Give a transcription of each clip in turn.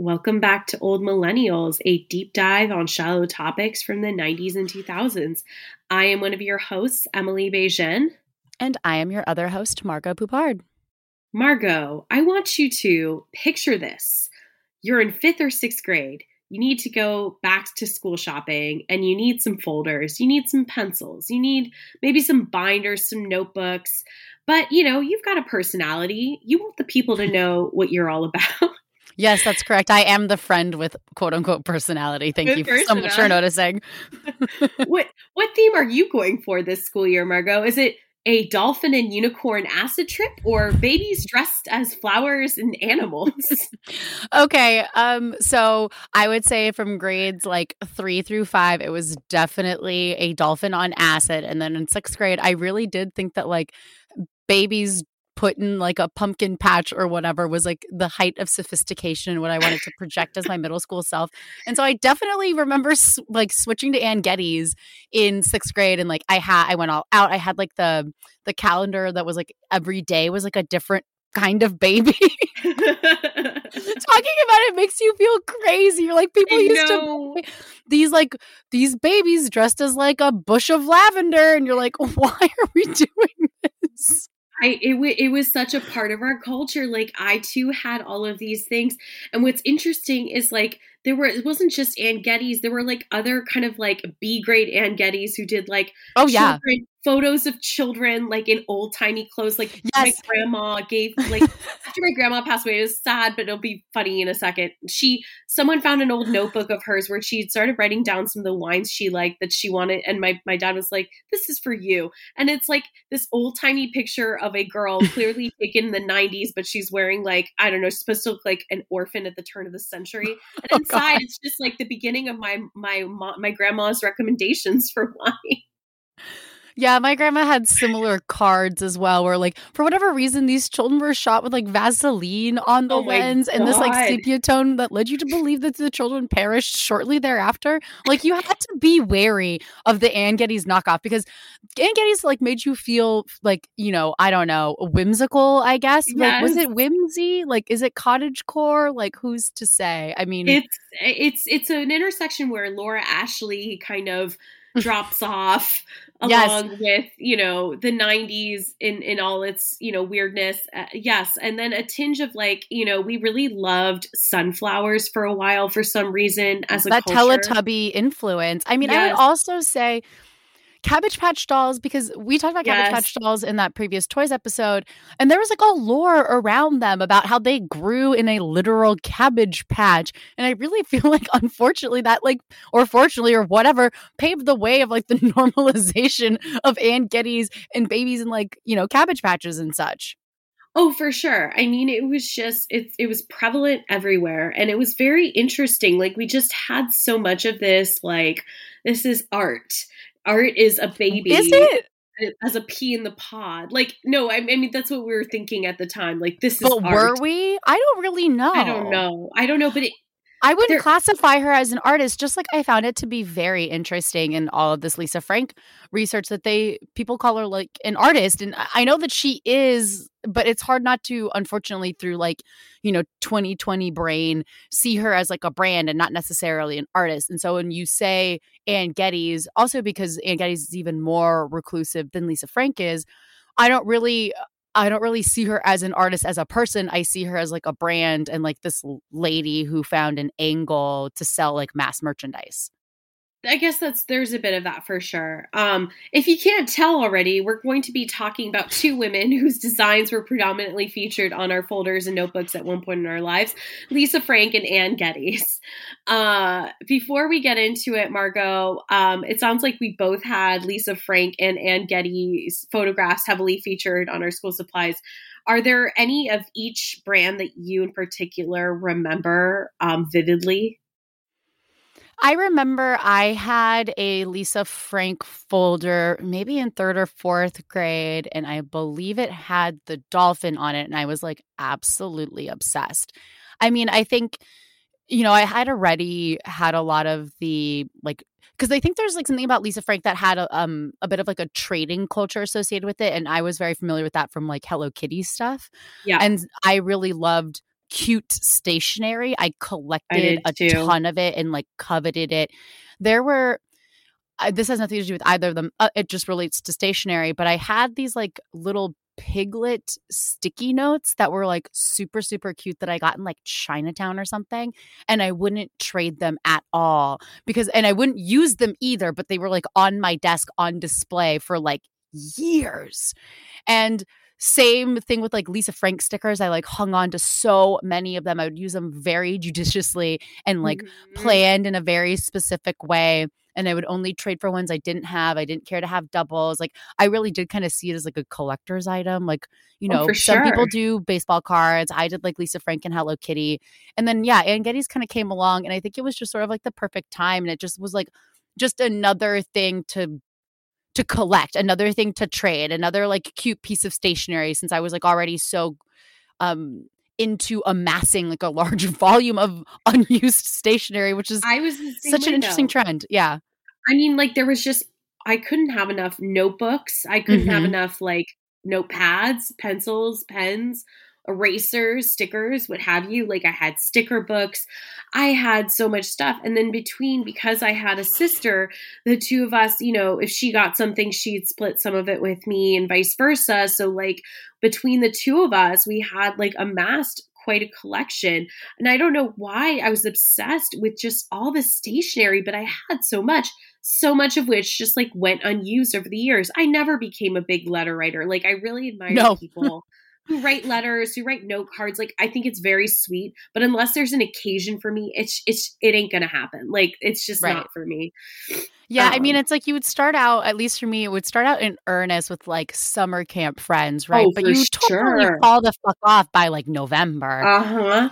Welcome back to Old Millennials, a deep dive on shallow topics from the 90s and 2000s. I am one of your hosts, Emily Bejen. And I am your other host, Margot Poupard. Margot, I want you to picture this. You're in fifth or sixth grade. You need to go back to school shopping and you need some folders. You need some pencils. You need maybe some binders, some notebooks. But, you know, you've got a personality. You want the people to know what you're all about. Yes, that's correct. I am the friend with quote unquote personality. Thank Good you so much for noticing. what what theme are you going for this school year, Margot? Is it a dolphin and unicorn acid trip or babies dressed as flowers and animals? okay. Um, so I would say from grades like three through five, it was definitely a dolphin on acid. And then in sixth grade, I really did think that like babies put in like a pumpkin patch or whatever was like the height of sophistication and what I wanted to project as my middle school self. And so I definitely remember like switching to Anne Geddes in sixth grade, and like I had I went all out. I had like the the calendar that was like every day was like a different kind of baby. Talking about it makes you feel crazy. You're like people I used know. to these like these babies dressed as like a bush of lavender, and you're like, why are we doing this? I it, w- it was such a part of our culture. Like I too had all of these things, and what's interesting is like there were it wasn't just Anne Geddes. There were like other kind of like B grade Anne Geddes who did like oh yeah photos of children like in old timey clothes. Like yes. my grandma gave like after my grandma passed away. It was sad, but it'll be funny in a second. She someone found an old notebook of hers where she started writing down some of the wines she liked that she wanted, and my my dad was like, "This is for you," and it's like this old timey picture of a girl clearly taken in the '90s, but she's wearing like I don't know, supposed to look like an orphan at the turn of the century, and oh, inside God. it's just like the beginning of my my my grandma's recommendations for wine. Yeah, my grandma had similar cards as well, where like for whatever reason these children were shot with like Vaseline on the oh lens and this like sepia tone that led you to believe that the children perished shortly thereafter. Like you had to be wary of the Anne Geddes knockoff because Anne Geddes like made you feel like, you know, I don't know, whimsical, I guess. Yes. Like was it whimsy? Like is it cottage core? Like who's to say? I mean It's it's it's an intersection where Laura Ashley kind of drops off along yes. with you know the 90s in in all its you know weirdness uh, yes and then a tinge of like you know we really loved sunflowers for a while for some reason as a that culture. teletubby influence i mean yes. i would also say Cabbage Patch Dolls because we talked about Cabbage Patch Dolls in that previous Toys episode, and there was like a lore around them about how they grew in a literal cabbage patch. And I really feel like, unfortunately, that like, or fortunately, or whatever, paved the way of like the normalization of Anne Geddes and babies and like, you know, cabbage patches and such. Oh, for sure. I mean, it was just it it was prevalent everywhere and it was very interesting. Like we just had so much of this like this is art. Art is a baby. Is it? As a pea in the pod. Like no, I, I mean that's what we were thinking at the time. Like this is But art. were we? I don't really know. I don't know. I don't know, but it I wouldn't There- classify her as an artist, just like I found it to be very interesting in all of this Lisa Frank research that they people call her like an artist. And I- know that she is, but it's hard not to, unfortunately, through like, you know, 2020 brain, see her as like a brand and not necessarily an artist. And so when you say Anne Geddes, also because Anne Geddes is even more reclusive than Lisa Frank is, I don't really I don't really see her as an artist as a person. I see her as like a brand and like this lady who found an angle to sell like mass merchandise. I guess that's there's a bit of that for sure. Um, if you can't tell already, we're going to be talking about two women whose designs were predominantly featured on our folders and notebooks at one point in our lives: Lisa Frank and Anne Geddes. Uh, before we get into it, Margot, um, it sounds like we both had Lisa Frank and Anne Geddes photographs heavily featured on our school supplies. Are there any of each brand that you in particular remember um, vividly? I remember I had a Lisa Frank folder maybe in third or fourth grade, and I believe it had the dolphin on it. And I was like absolutely obsessed. I mean, I think, you know, I had already had a lot of the like, because I think there's like something about Lisa Frank that had a, um, a bit of like a trading culture associated with it. And I was very familiar with that from like Hello Kitty stuff. Yeah. And I really loved cute stationery. I collected did a ton of it and like coveted it. There were this has nothing to do with either of them. Uh, it just relates to stationery, but I had these like little piglet sticky notes that were like super super cute that I got in like Chinatown or something and I wouldn't trade them at all because and I wouldn't use them either but they were like on my desk on display for like years. And same thing with like Lisa Frank stickers. I like hung on to so many of them. I would use them very judiciously and like Mhm. planned in a very specific way. And I would only trade for ones I didn't have. I didn't care to have doubles. Like I really did kind of see it as like a collector's item. Like, you Oh, know, for some people do baseball cards. I did like Lisa Frank and Hello Kitty. And then yeah, Anne Geddes kind of came along and I think it was just sort of like the perfect time. And it just was like just another thing to to collect, another thing to trade, another like cute piece of stationery since I was like already so um into amassing like a large volume of unused stationery, which is I was such an interesting though. trend. Yeah. I mean, like there was just I couldn't have enough notebooks. I couldn't have Mhm. enough like notepads, pencils, pens, erasers, stickers, what have you. Like I had sticker books. I had so much stuff. And then between because I had a sister, the two of us, you know, if she got something, she'd split some of it with me and vice versa. So like between the two of us, we had like amassed quite a collection. And I don't know why I was obsessed with just all the stationery, but I had so much so much of which just like went unused over the years. I never became a big letter writer. Like I really admire No. people who write letters, who write note cards. Like I think it's very sweet, but unless there's an occasion for me, it's it's it ain't gonna happen. Like it's just Right. not for me. Yeah, I mean, Um, it's like you would start out, at least for me, it would start out in earnest with like summer camp friends, right? Oh, but you totally sure. fall the fuck off by like November. Uh huh.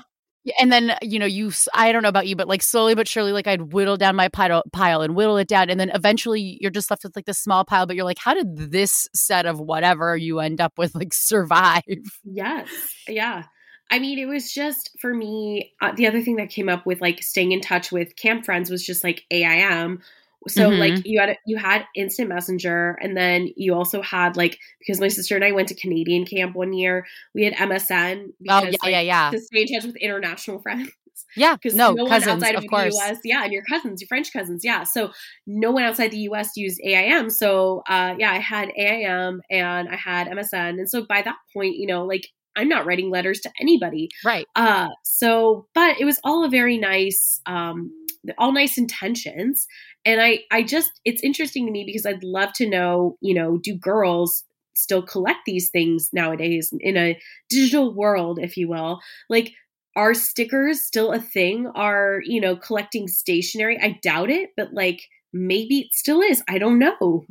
And then you know you i don't know about you but like slowly but surely like i'd whittle down my pile, pile and whittle it down and then eventually you're just left with like this small pile but you're like how did this set of whatever you end up with like survive Yes. Yeah. I mean, it was just for me. Uh, the other thing that came up with like staying in touch with camp friends was just like AIM. So Mhm. like you had you had instant messenger, and then you also had like because my sister and I went to Canadian camp one year, we had MSN. oh yeah like, yeah yeah To stay in touch with international friends. yeah Because no, no, one outside of of, the US, yeah, and your cousins, your French cousins, yeah. So no one outside the US used AIM. So uh, yeah, I had AIM and I had MSN, and so by that point, you know, like I'm not writing letters to anybody. right Uh, so, but it was all a very nice, um, all nice intentions, and I, I just, it's interesting to me because I'd love to know, you know, do girls still collect these things nowadays in a digital world, if you will, like. Are stickers still a thing? Are, you know, collecting stationery? I doubt it, but like maybe it still is. I don't know.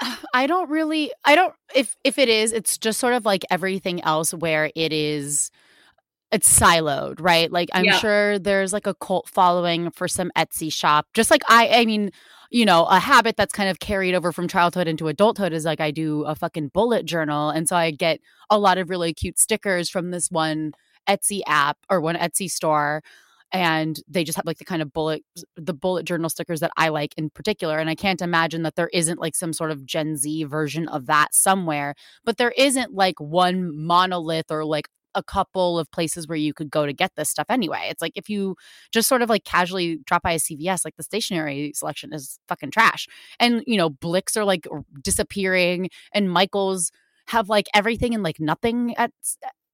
I don't really I don't if if it is, it's just sort of like everything else where it is it's siloed, right? Like I'm yeah. sure there's like a cult following for some Etsy shop. Just like I I mean, you know, a habit that's kind of carried over from childhood into adulthood is like I do a fucking bullet journal and so I get a lot of really cute stickers from this one Etsy app or one Etsy store and they just have like the kind of bullet the bullet journal stickers that I like in particular and I can't imagine that there isn't like some sort of Gen Z version of that somewhere but there isn't like one monolith or like a couple of places where you could go to get this stuff anyway. It's like if you just sort of like casually drop by a CVS, like the stationery selection is fucking trash. And, you know, Blicks are like disappearing and Michael's have like everything and like nothing at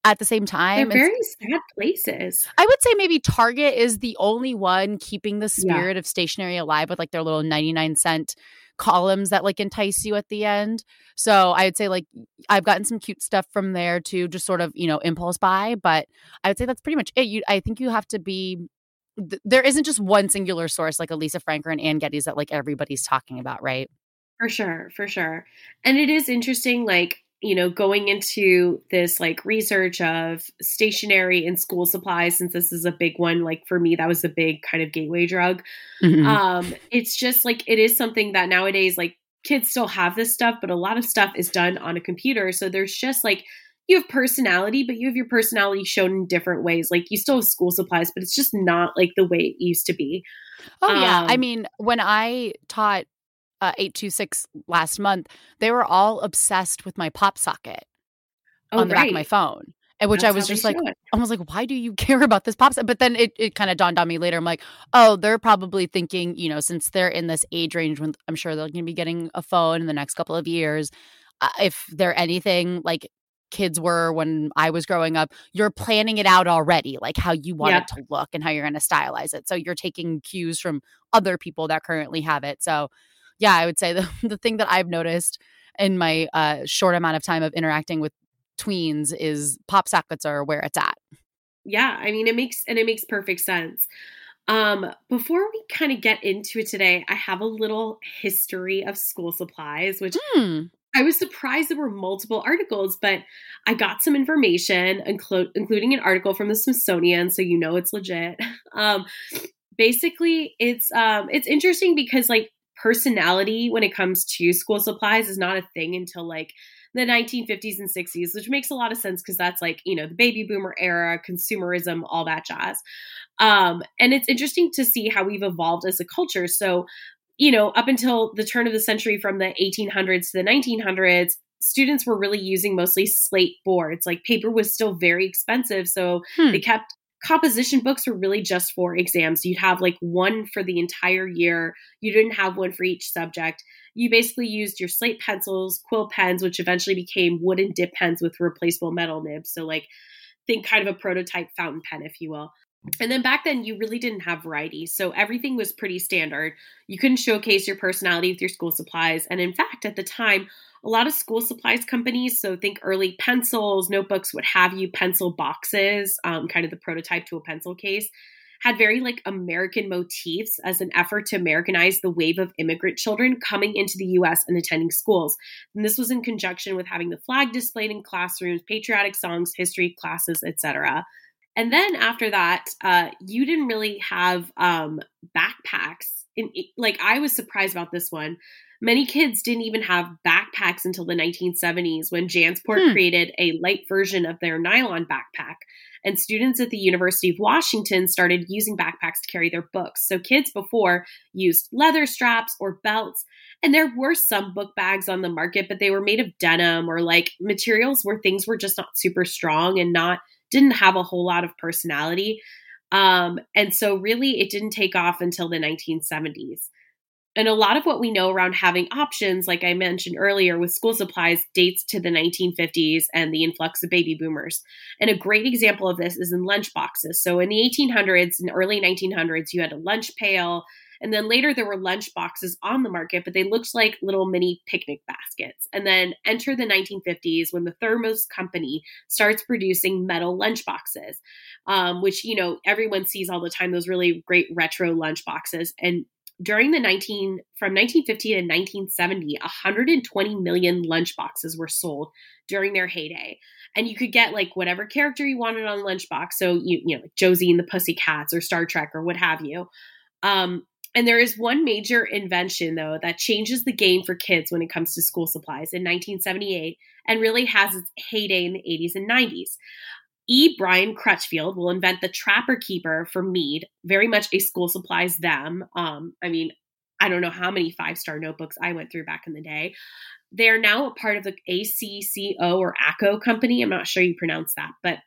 at the same time. They're very sad places. I would say maybe Target is the only one keeping the spirit yeah. of stationery alive with like their little 99 cent columns that like entice you at the end. So I'd say like I've gotten some cute stuff from there too, just sort of, you know, impulse buy. But I would say that's pretty much it. You I think you have to be there isn't just one singular source like Elisa Frank or an Anne Geddes that like everybody's talking about, right? For sure, for sure. And it is interesting, like you know, going into this like research of stationery and school supplies, since this is a big one, like for me, that was a big kind of gateway drug. Mm-hmm. Um, it's just like it is something that nowadays, like kids still have this stuff, but a lot of stuff is done on a computer. So there's just like you have personality, but you have your personality shown in different ways. Like you still have school supplies, but it's just not like the way it used to be. Oh um, yeah, I um, mean, when I taught uh, 826 last month, they were all obsessed with my pop socket oh, on the right. back of my phone. And which That's I was just like. I was like, why do you care about this pop socket? But then it, it kind of dawned on me later. I'm like, oh, they're probably thinking, you know, since they're in this age range when I'm sure they're going to be getting a phone in the next couple of years, uh, if they're anything like kids were when I was growing up, you're planning it out already, like how you want yeah. it to look and how you're going to stylize it. So you're taking cues from other people that currently have it. So yeah, I would say the, the thing that I've noticed in my uh, short amount of time of interacting with tweens is pop sockets are where it's at. Yeah, I mean it makes and it makes perfect sense. Um, before we kind of get into it today, I have a little history of school supplies, which mm. I was surprised there were multiple articles, but I got some information, inclu- including an article from the Smithsonian, so you know it's legit. Um, basically, it's um, it's interesting because like personality when it comes to school supplies is not a thing until like the 1950s and 60s, which makes a lot of sense because that's like, you know, the baby boomer era, consumerism, all that jazz. Um, and it's interesting to see how we've evolved as a culture. So, you know, up until the turn of the century from the 1800s to the 1900s, students were really using mostly slate boards. Like paper was still very expensive. So hmm. they kept composition books were really just for exams. You'd have like one for the entire year. You didn't have one for each subject. You basically used your slate pencils, quill pens, which eventually became wooden dip pens with replaceable metal nibs. So, like, think kind of a prototype fountain pen, if you will. And then back then, you really didn't have variety. So everything was pretty standard. You couldn't showcase your personality with your school supplies. And in fact, at the time, a lot of school supplies companies, so think early pencils, notebooks would have you pencil boxes, um, kind of the prototype to a pencil case, had very like American motifs as an effort to Americanize the wave of immigrant children coming into the US and attending schools. And this was in conjunction with having the flag displayed in classrooms, patriotic songs, history classes, etc. And then after that, uh, you didn't really have um, backpacks. In, like I was surprised about this one. Many kids didn't even have backpacks until the 1970s when Jansport hmm. created a light version of their nylon backpack. And students at the University of Washington started using backpacks to carry their books. So kids before used leather straps or belts. And there were some book bags on the market, but they were made of denim or like materials where things were just not super strong and not didn't have a whole lot of personality. Um, and so really it didn't take off until the 1970s. And a lot of what we know around having options, like I mentioned earlier with school supplies, dates to the 1950s and the influx of baby boomers. And a great example of this is in lunch boxes. So in the 1800s and early 1900s, you had a lunch pail. And then later there were lunch boxes on the market, but they looked like little mini picnic baskets. And then enter the 1950s when the Thermos company starts producing metal lunch boxes, um, which, you know, everyone sees all the time, those really great retro lunch boxes. And during the 19 from 1950 to 1970, 120 million lunchboxes were sold during their heyday. And you could get like whatever character you wanted on lunchbox. So you you know, like Josie and the Pussycats or Star Trek or what have you. Um, and there is one major invention, though, that changes the game for kids when it comes to school supplies in 1978 and really has its heyday in the 80s and 90s. E. Bryant Crutchfield will invent the Trapper Keeper for Mead, very much a school supplies them. Um, I mean, I don't know how many five star notebooks I went through back in the day. They are now a part of the ACCO or ACO company. I'm not sure you pronounce that, but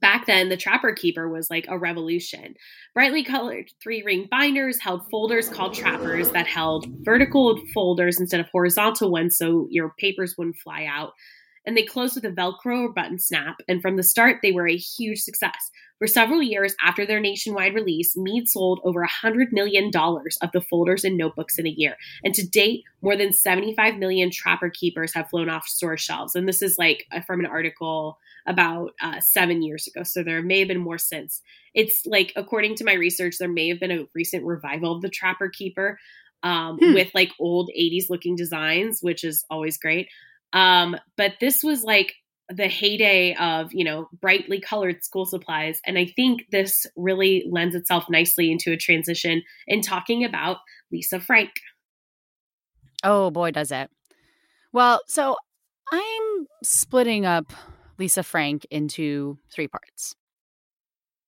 back then the trapper keeper was like a revolution brightly colored three ring binders held folders called trappers that held vertical folders instead of horizontal ones so your papers wouldn't fly out and they closed with a velcro or button snap and from the start they were a huge success for several years after their nationwide release, Mead sold over $100 million of the folders and notebooks in a year. And to date, more than 75 million Trapper Keepers have flown off store shelves. And this is like uh, from an article about uh, seven years ago. So there may have been more since. It's like, according to my research, there may have been a recent revival of the Trapper Keeper um, hmm. with like old 80s looking designs, which is always great. Um, but this was like the heyday of you know brightly colored school supplies and i think this really lends itself nicely into a transition in talking about lisa frank. Oh boy does it. Well so i'm splitting up lisa frank into three parts.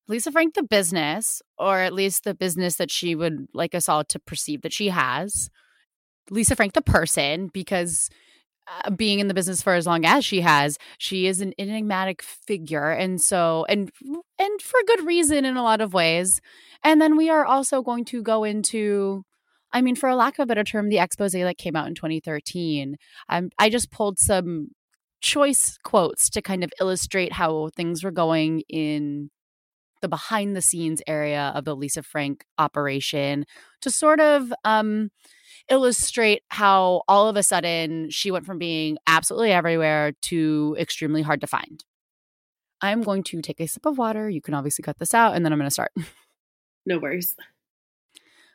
Lisa frank the business or at least the business that she would like us all to perceive that she has. Lisa frank the person because uh, being in the business for as long as she has, she is an enigmatic figure, and so and and for good reason in a lot of ways. And then we are also going to go into, I mean, for a lack of a better term, the expose that came out in 2013. Um, I just pulled some choice quotes to kind of illustrate how things were going in the behind the scenes area of the Lisa Frank operation to sort of um illustrate how all of a sudden she went from being absolutely everywhere to extremely hard to find. I'm going to take a sip of water. You can obviously cut this out, and then I'm going to start. No worries.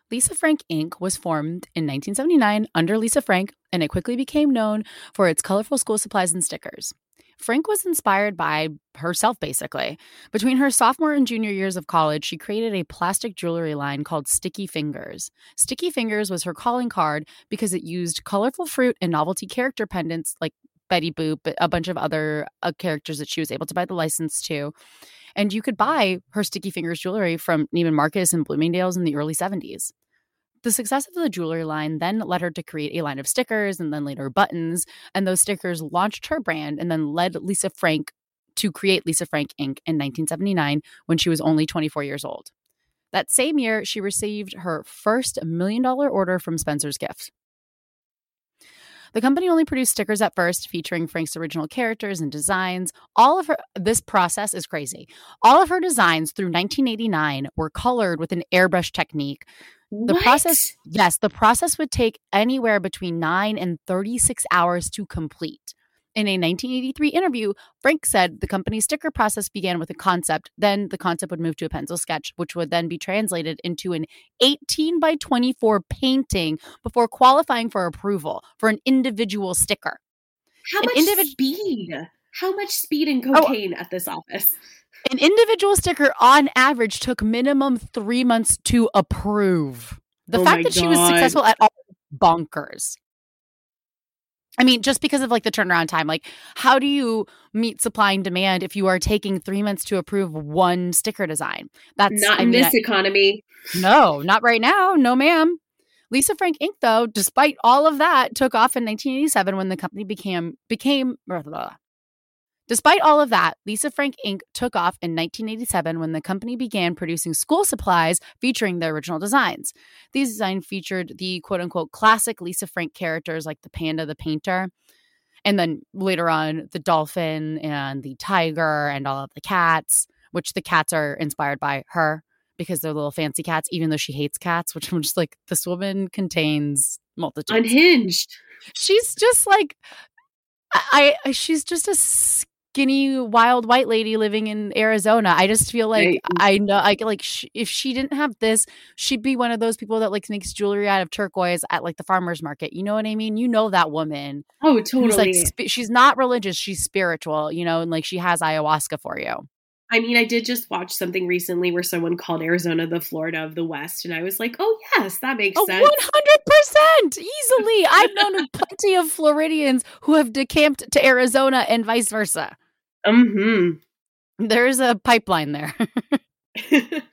Lisa Frank Inc. was formed in 1979 under Lisa Frank, and it quickly became known for its colorful school supplies and stickers. Frank was inspired by herself, basically. Between her sophomore and junior years of college, she created a plastic jewelry line called Sticky Fingers. Sticky Fingers was her calling card because it used colorful fruit and novelty character pendants like Betty Boop, a bunch of other uh, characters that she was able to buy the license to. And you could buy her Sticky Fingers jewelry from Neiman Marcus and Bloomingdale's in the early 70s. The success of the jewelry line then led her to create a line of stickers and then later buttons. And those stickers launched her brand and then led Lisa Frank to create Lisa Frank Inc. in 1979 when she was only 24 years old. That same year, she received her first million dollar order from Spencer's Gifts. The company only produced stickers at first, featuring Frank's original characters and designs. All of her, this process is crazy. All of her designs through 1989 were colored with an airbrush technique, the what? process, yes, the process would take anywhere between nine and 36 hours to complete. In a 1983 interview, Frank said the company's sticker process began with a concept. Then the concept would move to a pencil sketch, which would then be translated into an 18 by 24 painting before qualifying for approval for an individual sticker. How an much individ- speed? How much speed and oh, cocaine oh, at this office? An individual sticker on average took minimum three months to approve. The oh fact that God. she was successful at all bonkers. I mean, just because of like the turnaround time, like how do you meet supply and demand if you are taking three months to approve one sticker design? That's not in mean, this I, economy. No, not right now. No, ma'am. Lisa Frank Inc. though, despite all of that, took off in 1987 when the company became became blah, blah, Despite all of that, Lisa Frank Inc. took off in 1987 when the company began producing school supplies featuring the original designs. These designs featured the quote unquote classic Lisa Frank characters like the panda, the painter, and then later on the dolphin and the tiger and all of the cats, which the cats are inspired by her because they're little fancy cats, even though she hates cats, which I'm just like, this woman contains multitudes. Unhinged. She's just like, I, I she's just a skinny wild white lady living in Arizona. I just feel like right. I know I like sh- if she didn't have this, she'd be one of those people that like makes jewelry out of turquoise at like the farmers market. You know what I mean? You know that woman. Oh, totally. Like sp- she's not religious, she's spiritual, you know, and like she has ayahuasca for you. I mean, I did just watch something recently where someone called Arizona the Florida of the West, and I was like, "Oh yes, that makes oh, sense." One hundred percent, easily. I've known plenty of Floridians who have decamped to Arizona and vice versa. Hmm. There's a pipeline there.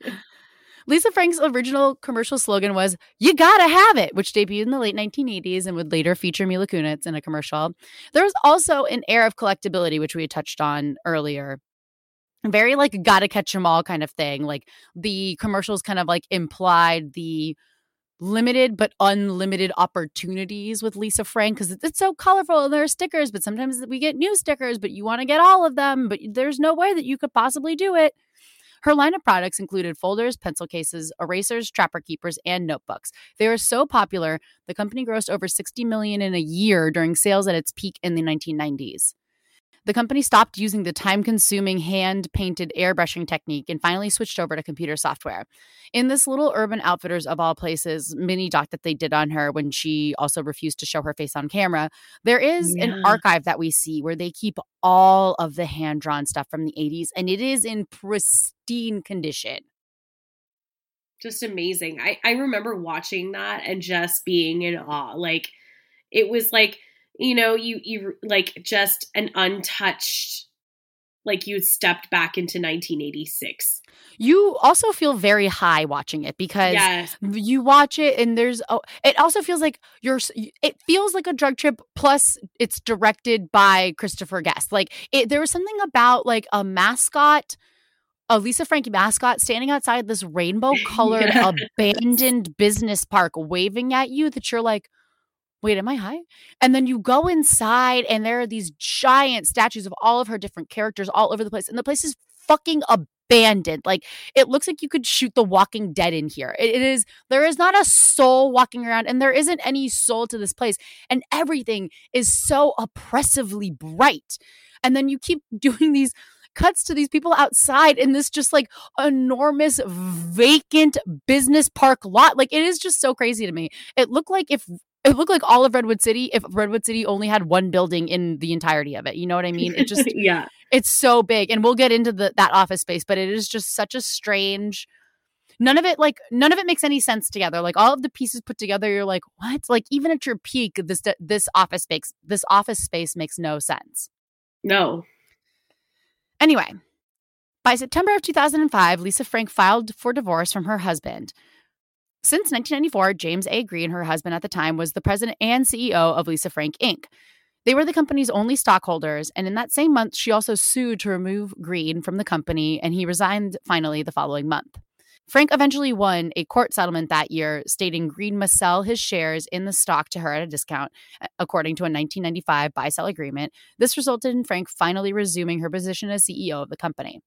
Lisa Frank's original commercial slogan was "You gotta have it," which debuted in the late 1980s and would later feature Mila Kunis in a commercial. There was also an air of collectability, which we had touched on earlier very like gotta catch them all kind of thing. Like the commercials kind of like implied the limited but unlimited opportunities with Lisa Frank because it's so colorful and there are stickers, but sometimes we get new stickers, but you want to get all of them, but there's no way that you could possibly do it. Her line of products included folders, pencil cases, erasers, trapper keepers, and notebooks. They were so popular, the company grossed over 60 million in a year during sales at its peak in the 1990s. The company stopped using the time consuming hand painted airbrushing technique and finally switched over to computer software. In this little Urban Outfitters of all places mini doc that they did on her when she also refused to show her face on camera, there is yeah. an archive that we see where they keep all of the hand drawn stuff from the 80s and it is in pristine condition just amazing. I, I remember watching that and just being in awe. Like it was like you know, you you like just an untouched like you stepped back into 1986. You also feel very high watching it because yes. you watch it and there's oh, it also feels like you're it feels like a drug trip plus it's directed by Christopher Guest. Like it, there was something about like a mascot a Lisa Frankie mascot standing outside this rainbow colored yes. abandoned business park waving at you that you're like wait, am I high? And then you go inside and there are these giant statues of all of her different characters all over the place. And the place is fucking abandoned. Like it looks like you could shoot the walking dead in here. it, it is, there is not a soul walking around and there isn't any soul to this place. And everything is so oppressively bright. And then you keep doing these cuts to these people outside in this just like enormous vacant business park lot. Like it is just so crazy to me. It looked like if it looked like all of Redwood City if Redwood City only had one building in the entirety of it. You know what I mean? It just yeah. It's so big. And we'll get into the that office space, but it is just such a strange none of it like none of it makes any sense together. Like all of the pieces put together, you're like, what? Like even at your peak, this this office space this office space makes no sense. No. Anyway, by September of 2005, Lisa Frank filed for divorce from her husband. Since 1994, James A. Green, her husband at the time, was the president and CEO of Lisa Frank Inc. They were the company's only stockholders, and in that same month, she also sued to remove Green from the company, and he resigned finally the following month. Frank eventually won a court settlement that year, stating Green must sell his shares in the stock to her at a discount, according to a 1995 buy sell agreement. This resulted in Frank finally resuming her position as CEO of the company.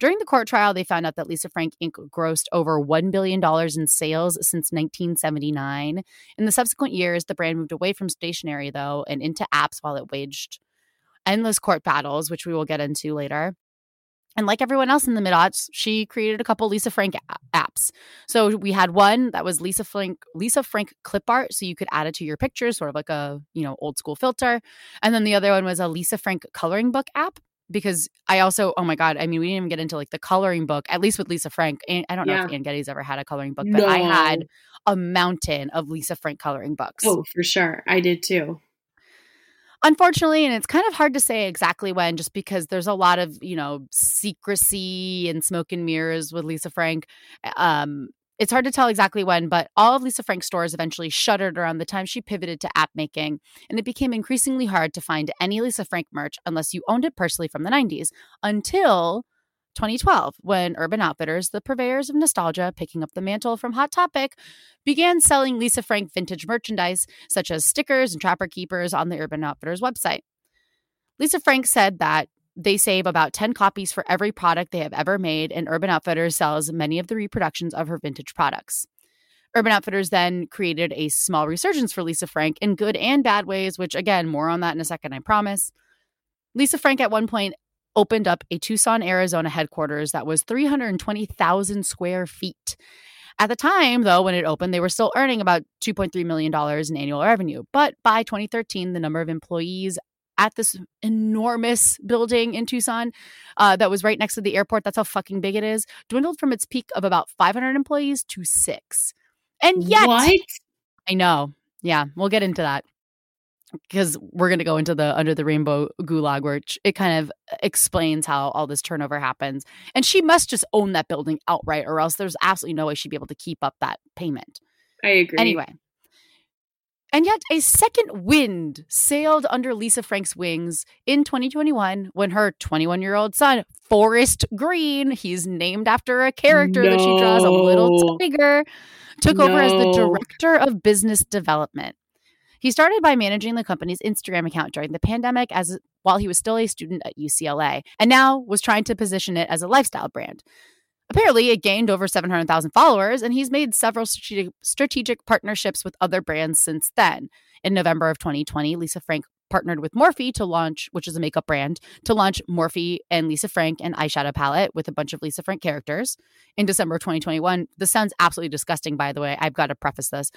During the court trial, they found out that Lisa Frank Inc. grossed over $1 billion in sales since 1979. In the subsequent years, the brand moved away from stationery, though, and into apps while it waged endless court battles, which we will get into later. And like everyone else in the mid aughts, she created a couple Lisa Frank apps. So we had one that was Lisa Frank Lisa Frank clip art, so you could add it to your pictures, sort of like a you know old school filter. And then the other one was a Lisa Frank coloring book app because I also, oh my God, I mean, we didn't even get into like the coloring book, at least with Lisa Frank. And I don't know yeah. if Anne Geddes ever had a coloring book, but no. I had a mountain of Lisa Frank coloring books. Oh, for sure. I did too. Unfortunately, and it's kind of hard to say exactly when, just because there's a lot of, you know, secrecy and smoke and mirrors with Lisa Frank. Um, it's hard to tell exactly when, but all of Lisa Frank's stores eventually shuttered around the time she pivoted to app making, and it became increasingly hard to find any Lisa Frank merch unless you owned it personally from the 90s until 2012, when Urban Outfitters, the purveyors of nostalgia, picking up the mantle from Hot Topic, began selling Lisa Frank vintage merchandise, such as stickers and trapper keepers, on the Urban Outfitters website. Lisa Frank said that they save about 10 copies for every product they have ever made, and Urban Outfitters sells many of the reproductions of her vintage products. Urban Outfitters then created a small resurgence for Lisa Frank in good and bad ways, which, again, more on that in a second, I promise. Lisa Frank at one point opened up a Tucson, Arizona headquarters that was 320,000 square feet. At the time, though, when it opened, they were still earning about $2.3 million in annual revenue. But by 2013, the number of employees at this enormous building in Tucson uh, that was right next to the airport, that's how fucking big it is, dwindled from its peak of about 500 employees to six. And yet, what? I know. Yeah, we'll get into that. Because we're going to go into the under the rainbow gulag which it kind of explains how all this turnover happens. And she must just own that building outright or else there's absolutely no way she'd be able to keep up that payment. I agree. Anyway and yet a second wind sailed under lisa frank's wings in 2021 when her 21 year old son forest green he's named after a character no. that she draws a little tiger took no. over as the director of business development he started by managing the company's Instagram account during the pandemic as while he was still a student at UCLA, and now was trying to position it as a lifestyle brand. Apparently, it gained over 700,000 followers, and he's made several strategic, strategic partnerships with other brands since then. In November of 2020, Lisa Frank partnered with Morphe to launch, which is a makeup brand, to launch Morphe and Lisa Frank an eyeshadow palette with a bunch of Lisa Frank characters. In December of 2021, this sounds absolutely disgusting, by the way. I've got to preface this.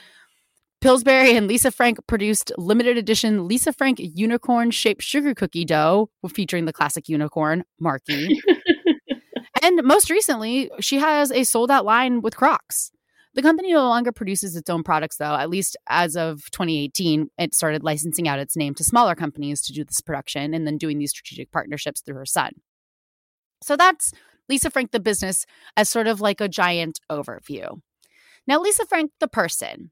Pillsbury and Lisa Frank produced limited edition Lisa Frank unicorn shaped sugar cookie dough featuring the classic unicorn, Marky. and most recently, she has a sold out line with Crocs. The company no longer produces its own products, though. At least as of 2018, it started licensing out its name to smaller companies to do this production and then doing these strategic partnerships through her son. So that's Lisa Frank, the business, as sort of like a giant overview. Now, Lisa Frank, the person.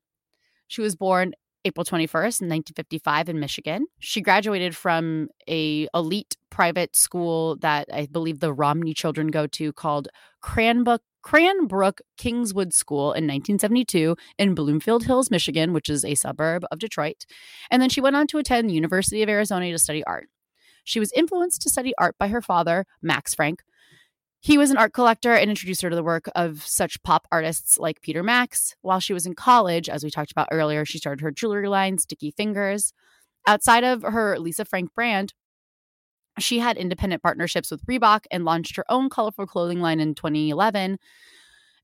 She was born April 21st, 1955 in Michigan. She graduated from a elite private school that I believe the Romney children go to called Cranbrook Cranbrook Kingswood School in 1972 in Bloomfield Hills, Michigan, which is a suburb of Detroit. And then she went on to attend University of Arizona to study art. She was influenced to study art by her father, Max Frank, he was an art collector and introduced her to the work of such pop artists like Peter Max. While she was in college, as we talked about earlier, she started her jewelry line, Sticky Fingers. Outside of her Lisa Frank brand, she had independent partnerships with Reebok and launched her own colorful clothing line in 2011.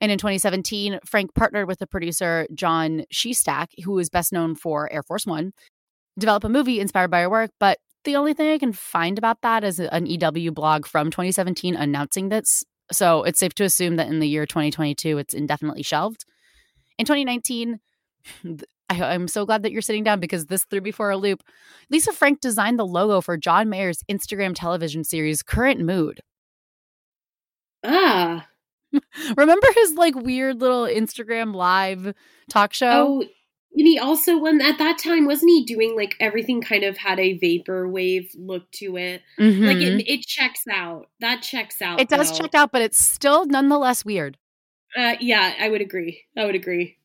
And in 2017, Frank partnered with the producer Jon Shestack, who is best known for Air Force One, develop a movie inspired by her work, but the only thing I can find about that is an EW blog from 2017 announcing this. So it's safe to assume that in the year 2022, it's indefinitely shelved. In 2019, I, am so glad that you're sitting down because this threw me for a loop. Lisa Frank designed the logo for John Mayer's Instagram television series Current Mood. Ah. Remember his like weird little Instagram live talk show? Oh, and he also when at that time wasn't he doing like everything kind of had a vapor wave look to it mm-hmm. like it, it, checks out that checks out it does though. check out but it's still nonetheless weird uh, yeah i would agree i would agree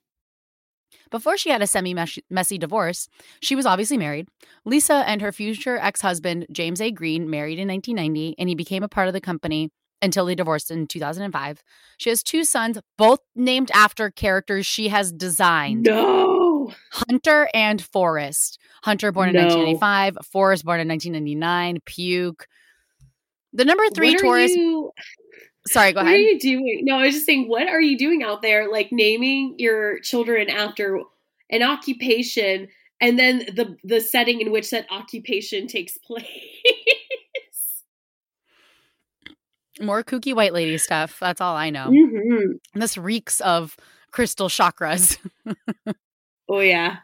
before she had a semi messy divorce, she was obviously married. Lisa and her future ex husband, James A. Green, married in 1990, and he became a part of the company until they divorced in 2005. She has two sons, both named after characters she has designed. No. Hunter and Forrest. Hunter born in 1995, Forrest born in 1999, Puke. The number three Taurus. You, Sorry, go ahead. What are you doing? No, I was just saying, what are you doing out there? Like naming your children after an occupation and then the the setting in which that occupation takes place. More kooky white lady stuff. That's all I know. Mm-hmm. This reeks of crystal chakras. Oh, yeah.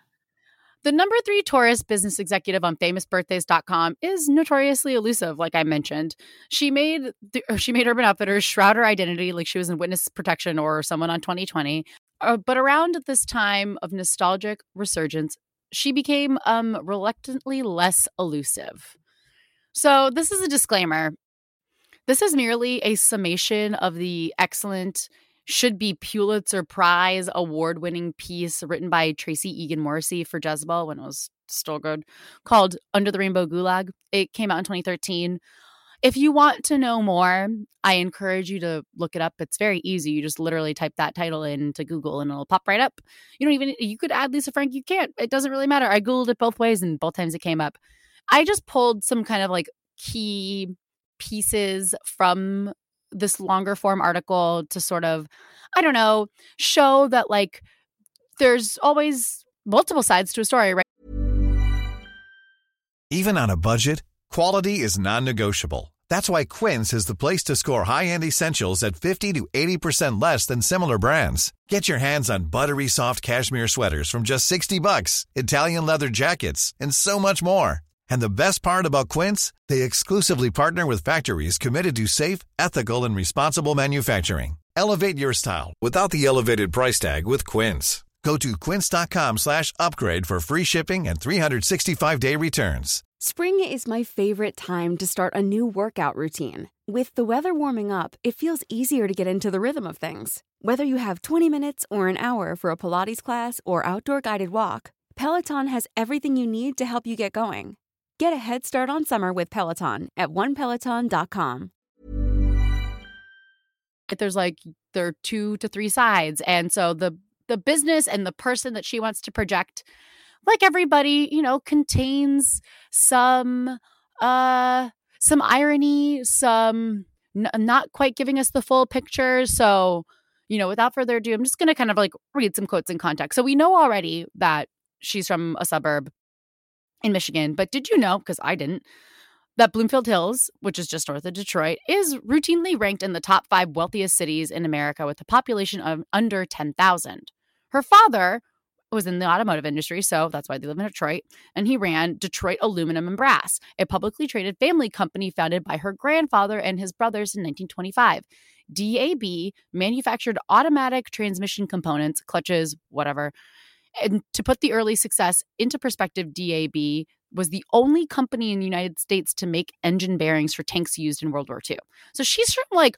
The number three Taurus business executive on famousbirthdays.com is notoriously elusive, like I mentioned. She made the, she made Urban Outfitters shroud her identity like she was in witness protection or someone on 2020. Uh, but around this time of nostalgic resurgence, she became um, reluctantly less elusive. So, this is a disclaimer. This is merely a summation of the excellent should be Pulitzer Prize award winning piece written by Tracie Egan Morrissey for Jezebel when it was still good called Under the Rainbow Gulag. It came out in 2013. If you want to know more, I encourage you to look it up. It's very easy. You just literally type that title into Google and it'll pop right up. You don't even, you could add Lisa Frank. You can't. It doesn't really matter. I Googled it both ways and both times it came up. I just pulled some kind of like key pieces from this longer form article to sort of, I don't know, show that like there's always multiple sides to a story, right? Even on a budget, quality is non negotiable. That's why Quince is the place to score high end essentials at 50 to 80% less than similar brands. Get your hands on buttery soft cashmere sweaters from just 60 bucks, Italian leather jackets, and so much more. And the best part about Quince, they exclusively partner with factories committed to safe, ethical, and responsible manufacturing. Elevate your style without the elevated price tag with Quince. Go to quince.com slash upgrade for free shipping and 365-day returns. Spring is my favorite time to start a new workout routine. With the weather warming up, it feels easier to get into the rhythm of things. Whether you have 20 minutes or an hour for a Pilates class or outdoor guided walk, Peloton has everything you need to help you get going. Get a head start on summer with Peloton at onepeloton.com. There's like there are two to three sides. And so the the business and the person that she wants to project, like everybody, you know, contains some uh some irony, some n- not quite giving us the full picture. So, you know, without further ado, I'm just going to kind of like read some quotes in context. So we know already that she's from a suburb in Michigan. But did you know, because I didn't, that Bloomfield Hills, which is just north of Detroit, is routinely ranked in the top five wealthiest cities in America with a population of under 10,000. Her father was in the automotive industry, so that's why they live in Detroit, and he ran Detroit Aluminum and Brass, a publicly traded family company founded by her grandfather and his brothers in 1925. DAB manufactured automatic transmission components, clutches, whatever, and to put the early success into perspective, DAB was the only company in the United States to make engine bearings for tanks used in World War II. So she's from like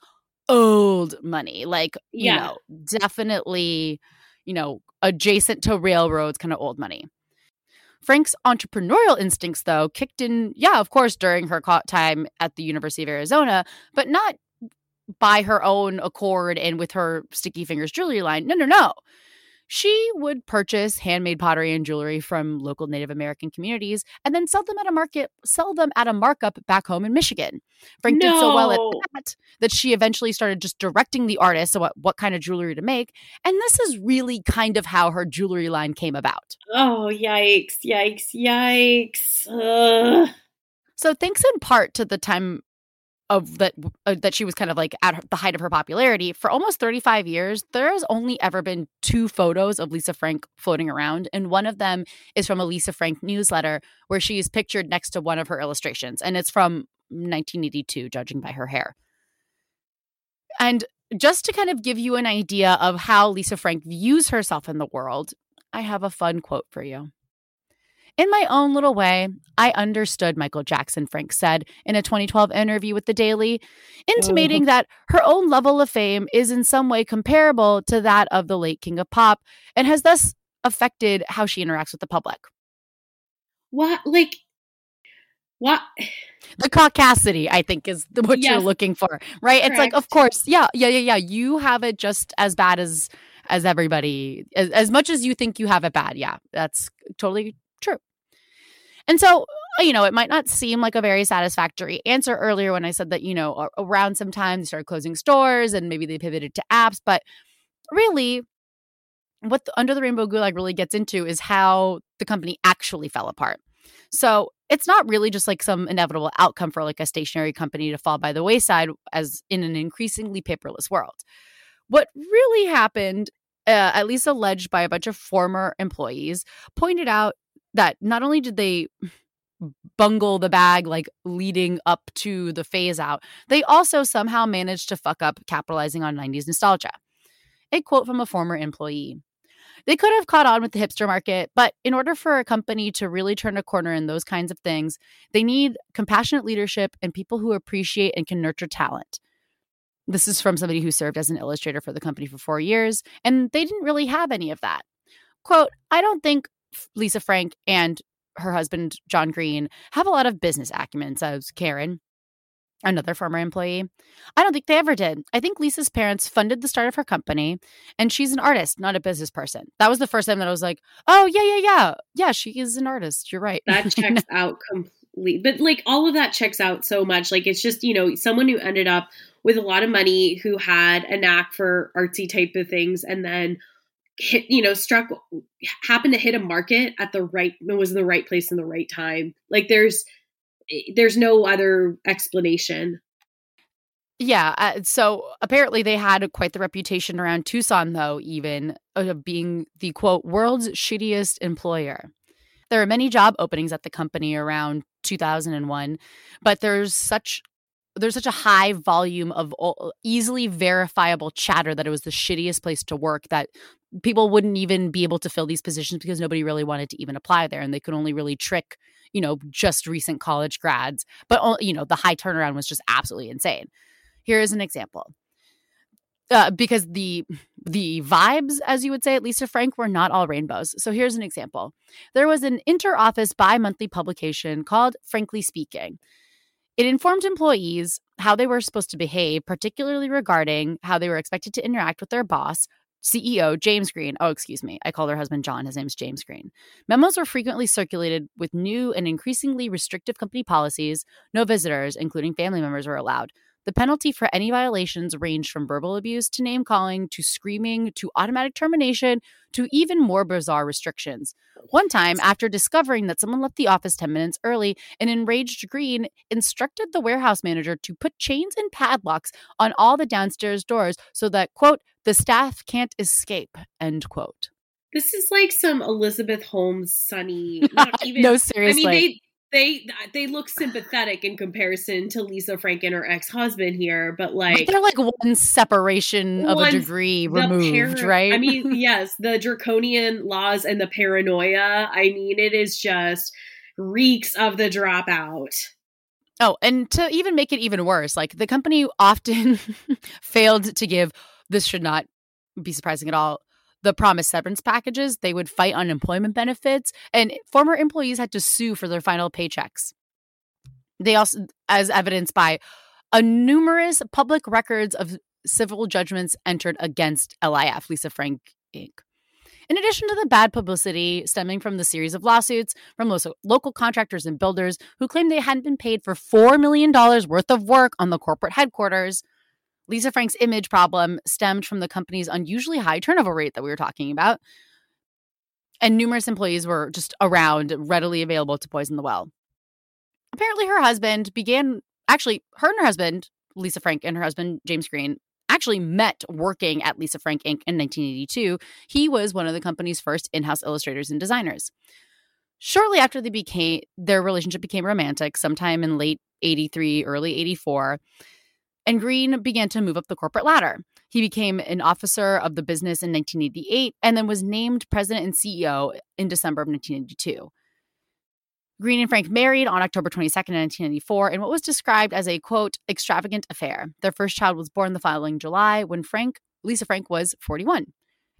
old money, like, you Yeah. know, definitely, you know, adjacent to railroads kind of old money. Frank's entrepreneurial instincts, though, kicked in, yeah, of course, during her time at the University of Arizona, but not by her own accord and with her sticky fingers jewelry line. No, no, no. She would purchase handmade pottery and jewelry from local Native American communities and then sell them at a market, sell them at a markup back home in Michigan. Frank did so well at that that she eventually started just directing the artists what, what kind of jewelry to make. And this is really kind of how her jewelry line came about. Oh, yikes, yikes, yikes. Ugh. So thanks in part to the time of that uh, that she was kind of like at her, the height of her popularity for almost 35 years there has only ever been two photos of Lisa Frank floating around and one of them is from a Lisa Frank newsletter where she is pictured next to one of her illustrations and it's from 1982 judging by her hair. And just to kind of give you an idea of how Lisa Frank views herself in the world, I have a fun quote for you. In my own little way, I understood Michael Jackson, Frank said in a 2012 interview with The Daily, intimating mm. that her own level of fame is in some way comparable to that of the late King of Pop and has thus affected how she interacts with the public. What? Like, what? The caucasity, I think, is the- what you're looking for, right? It's like, of course, yeah, yeah, yeah, yeah. You have it just as bad as as everybody, as, as much as you think you have it bad. Yeah, that's totally true. And so, uh, you know, it might not seem like a very satisfactory answer earlier when I said that, you know, around some time they started closing stores and maybe they pivoted to apps, but really what the Under the Rainbow Gulag really gets into is how the company actually fell apart. So it's not really just like some inevitable outcome for like a stationery company to fall by the wayside as in an increasingly paperless world. What really happened, uh, at least alleged by a bunch of former employees, pointed out that not only did they bungle the bag like leading up to the phase out, they also somehow managed to fuck up capitalizing on 90s nostalgia. A quote from a former employee. They could have caught on with the hipster market, but in order for a company to really turn a corner in those kinds of things, they need compassionate leadership and people who appreciate and can nurture talent. This is from somebody who served as an illustrator for the company for four years, and they didn't really have any of that. Quote, I don't think Lisa Frank and her husband, John Green, have a lot of business acumen, says Karen, another former employee. I don't think they ever did. I think Lisa's parents funded the start of her company, and she's an artist, not a business person. That was the first time that I was like, oh, yeah, yeah, yeah. Yeah, she is an artist. You're right. That checks out. Com- leave. But like all of that checks out so much. Like it's just, you know, someone who ended up with a lot of money who had a knack for artsy type of things and then hit, you know, struck happened to hit a market at the right was in the right place in the right time. Like there's there's no other explanation. Yeah. Uh, so apparently they had quite the reputation around Tucson, though, even of being the quote, world's shittiest employer. There are many job openings at the company around 2001, but there's such there's such a high volume of easily verifiable chatter that it was the shittiest place to work that people wouldn't even be able to fill these positions because nobody really wanted to even apply there and they could only really trick you know just recent college grads but you know the high turnaround was just absolutely insane here is an example uh, because the the vibes, as you would say at Lisa Frank, were not all rainbows. So here's an example. There was an inter-office bi-monthly publication called Frankly Speaking. It informed employees how they were supposed to behave, particularly regarding how they were expected to interact with their boss, CEO James Green. Oh, excuse me. I called her husband John. His name's James Green. Memos were frequently circulated with new and increasingly restrictive company policies. No visitors, including family members, were allowed. The penalty for any violations ranged from verbal abuse to name calling to screaming to automatic termination to even more bizarre restrictions. One time, after discovering that someone left the office 10 minutes early, an enraged Green instructed the warehouse manager to put chains and padlocks on all the downstairs doors so that, quote, the staff can't escape, end quote. This is like some Elizabeth Holmes sunny. Not even, no, seriously. I mean, they they they look sympathetic in comparison to Lisa Frank and her ex husband here, but like they're like one separation of a degree removed, right? I mean, yes, the draconian laws and the paranoia. I mean, it is just reeks of the dropout. Oh, and to even make it even worse, like the company often failed to give. This should not be surprising at all the promised severance packages, they would fight unemployment benefits, and former employees had to sue for their final paychecks. They also, as evidenced by a numerous public records of civil judgments entered against LIF, Lisa Frank Inc. In addition to the bad publicity stemming from the series of lawsuits from local contractors and builders who claimed they hadn't been paid for $4 million worth of work on the corporate headquarters, Lisa Frank's image problem stemmed from the company's unusually high turnover rate that we were talking about. And numerous employees were just around, readily available to poison the well. Apparently, her husband began, actually, her and her husband, Lisa Frank, and her husband, James Green, actually met working at Lisa Frank Inc. in 1982. He was one of the company's first in house illustrators and designers. Shortly after they became, their relationship became romantic, sometime in late 83, early 84 and Green began to move up the corporate ladder. He became an officer of the business in 1988 and then was named president and CEO in December of 1982. Green and Frank married on October 22nd, 1994, in what was described as a quote, extravagant affair. Their first child was born the following July when Frank, Lisa Frank was 41.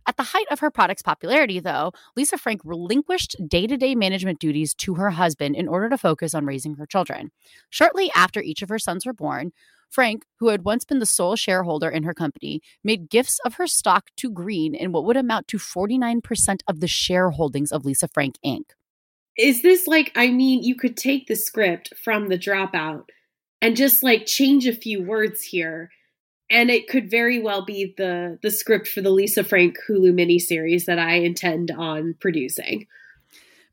At the height of her product's popularity, though, Lisa Frank relinquished day to day management duties to her husband in order to focus on raising her children. Shortly after each of her sons were born, Frank, who had once been the sole shareholder in her company, made gifts of her stock to Green in what would amount to 49% of the shareholdings of Lisa Frank Inc. Is this like, I mean, you could take the script from the dropout and just like change a few words here. And it could very well be the the script for the Lisa Frank Hulu miniseries that I intend on producing.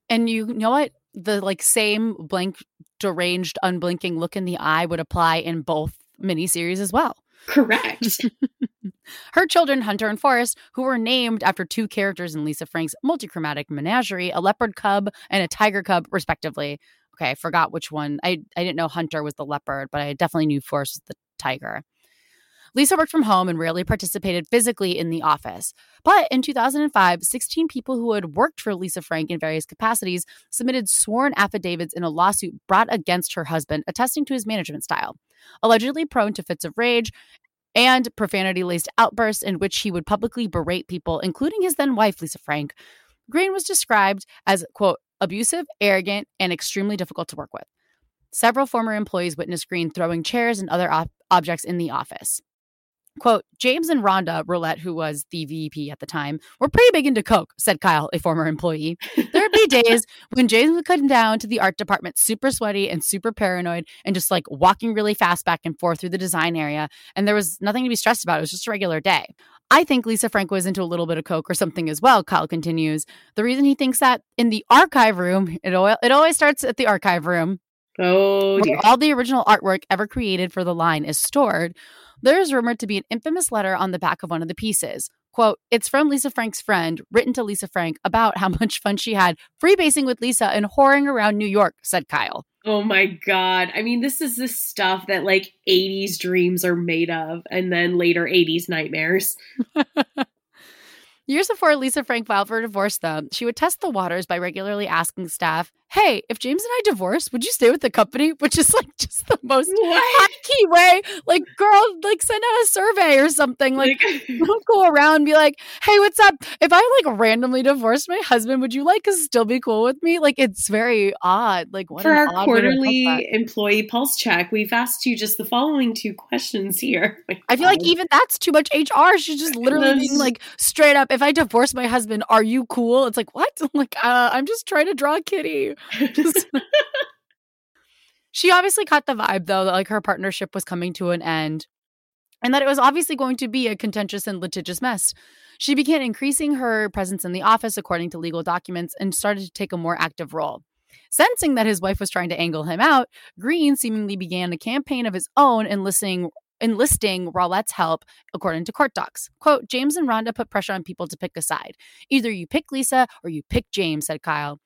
And you know what? The like same blank deranged unblinking look in the eye would apply in both miniseries as well. Correct. Her children, Hunter and Forrest, who were named after two characters in Lisa Frank's multichromatic menagerie, a leopard cub and a tiger cub, respectively. Okay, I forgot which one. I, I didn't know Hunter was the leopard, but I definitely knew Forrest was the tiger. Lisa worked from home and rarely participated physically in the office. But in 2005, 16 people who had worked for Lisa Frank in various capacities submitted sworn affidavits in a lawsuit brought against her husband, attesting to his management style. Allegedly prone to fits of rage and profanity laced outbursts in which he would publicly berate people, including his then wife, Lisa Frank, Green was described as, quote, abusive, arrogant, and extremely difficult to work with. Several former employees witnessed Green throwing chairs and other op- objects in the office. Quote, James and Rhonda Rollette, who was the VP at the time, were pretty big into Coke, said Kyle, a former employee. There'd be days when James would come down to the art department super sweaty and super paranoid and just like walking really fast back and forth through the design area. And there was nothing to be stressed about. It was just a regular day. I think Lisa Frank was into a little bit of coke or something as well, Kyle continues. The reason he thinks that in the archive room, it, it always starts at the archive room. Oh, dear. all the original artwork ever created for the line is stored. There is rumored to be an infamous letter on the back of one of the pieces. Quote, it's from Lisa Frank's friend, written to Lisa Frank about how much fun she had freebasing with Lisa and whoring around New York, said Kyle. Oh my God. I mean, this is the stuff that like 80s dreams are made of, and then later 80s nightmares. Years before Lisa Frank filed for divorce, though, she would test the waters by regularly asking staff, Hey, if James and I divorce, would you stay with the company? Which is like just the most high key way. Like, girl, like send out a survey or something. Like, don't go around and be like, Hey, what's up? If I like randomly divorced my husband, would you like to still be cool with me? Like, it's very odd. Like, for our quarterly employee pulse check, we've asked you just the following two questions here. I feel like even that's too much HR. She's just literally being like straight up if I divorce my husband, are you cool? It's like, what? Like, uh, I'm just trying to draw a kitty. she obviously caught the vibe, though, that like her partnership was coming to an end and that it was obviously going to be a contentious and litigious mess. She began increasing her presence in the office according to legal documents and started to take a more active role. Sensing that his wife was trying to angle him out, Green seemingly began a campaign of his own enlisting enlisting Rollette's help, according to court docs. Quote, James and Rhonda put pressure on people to pick a side. Either you pick Lisa or you pick James, said Kyle.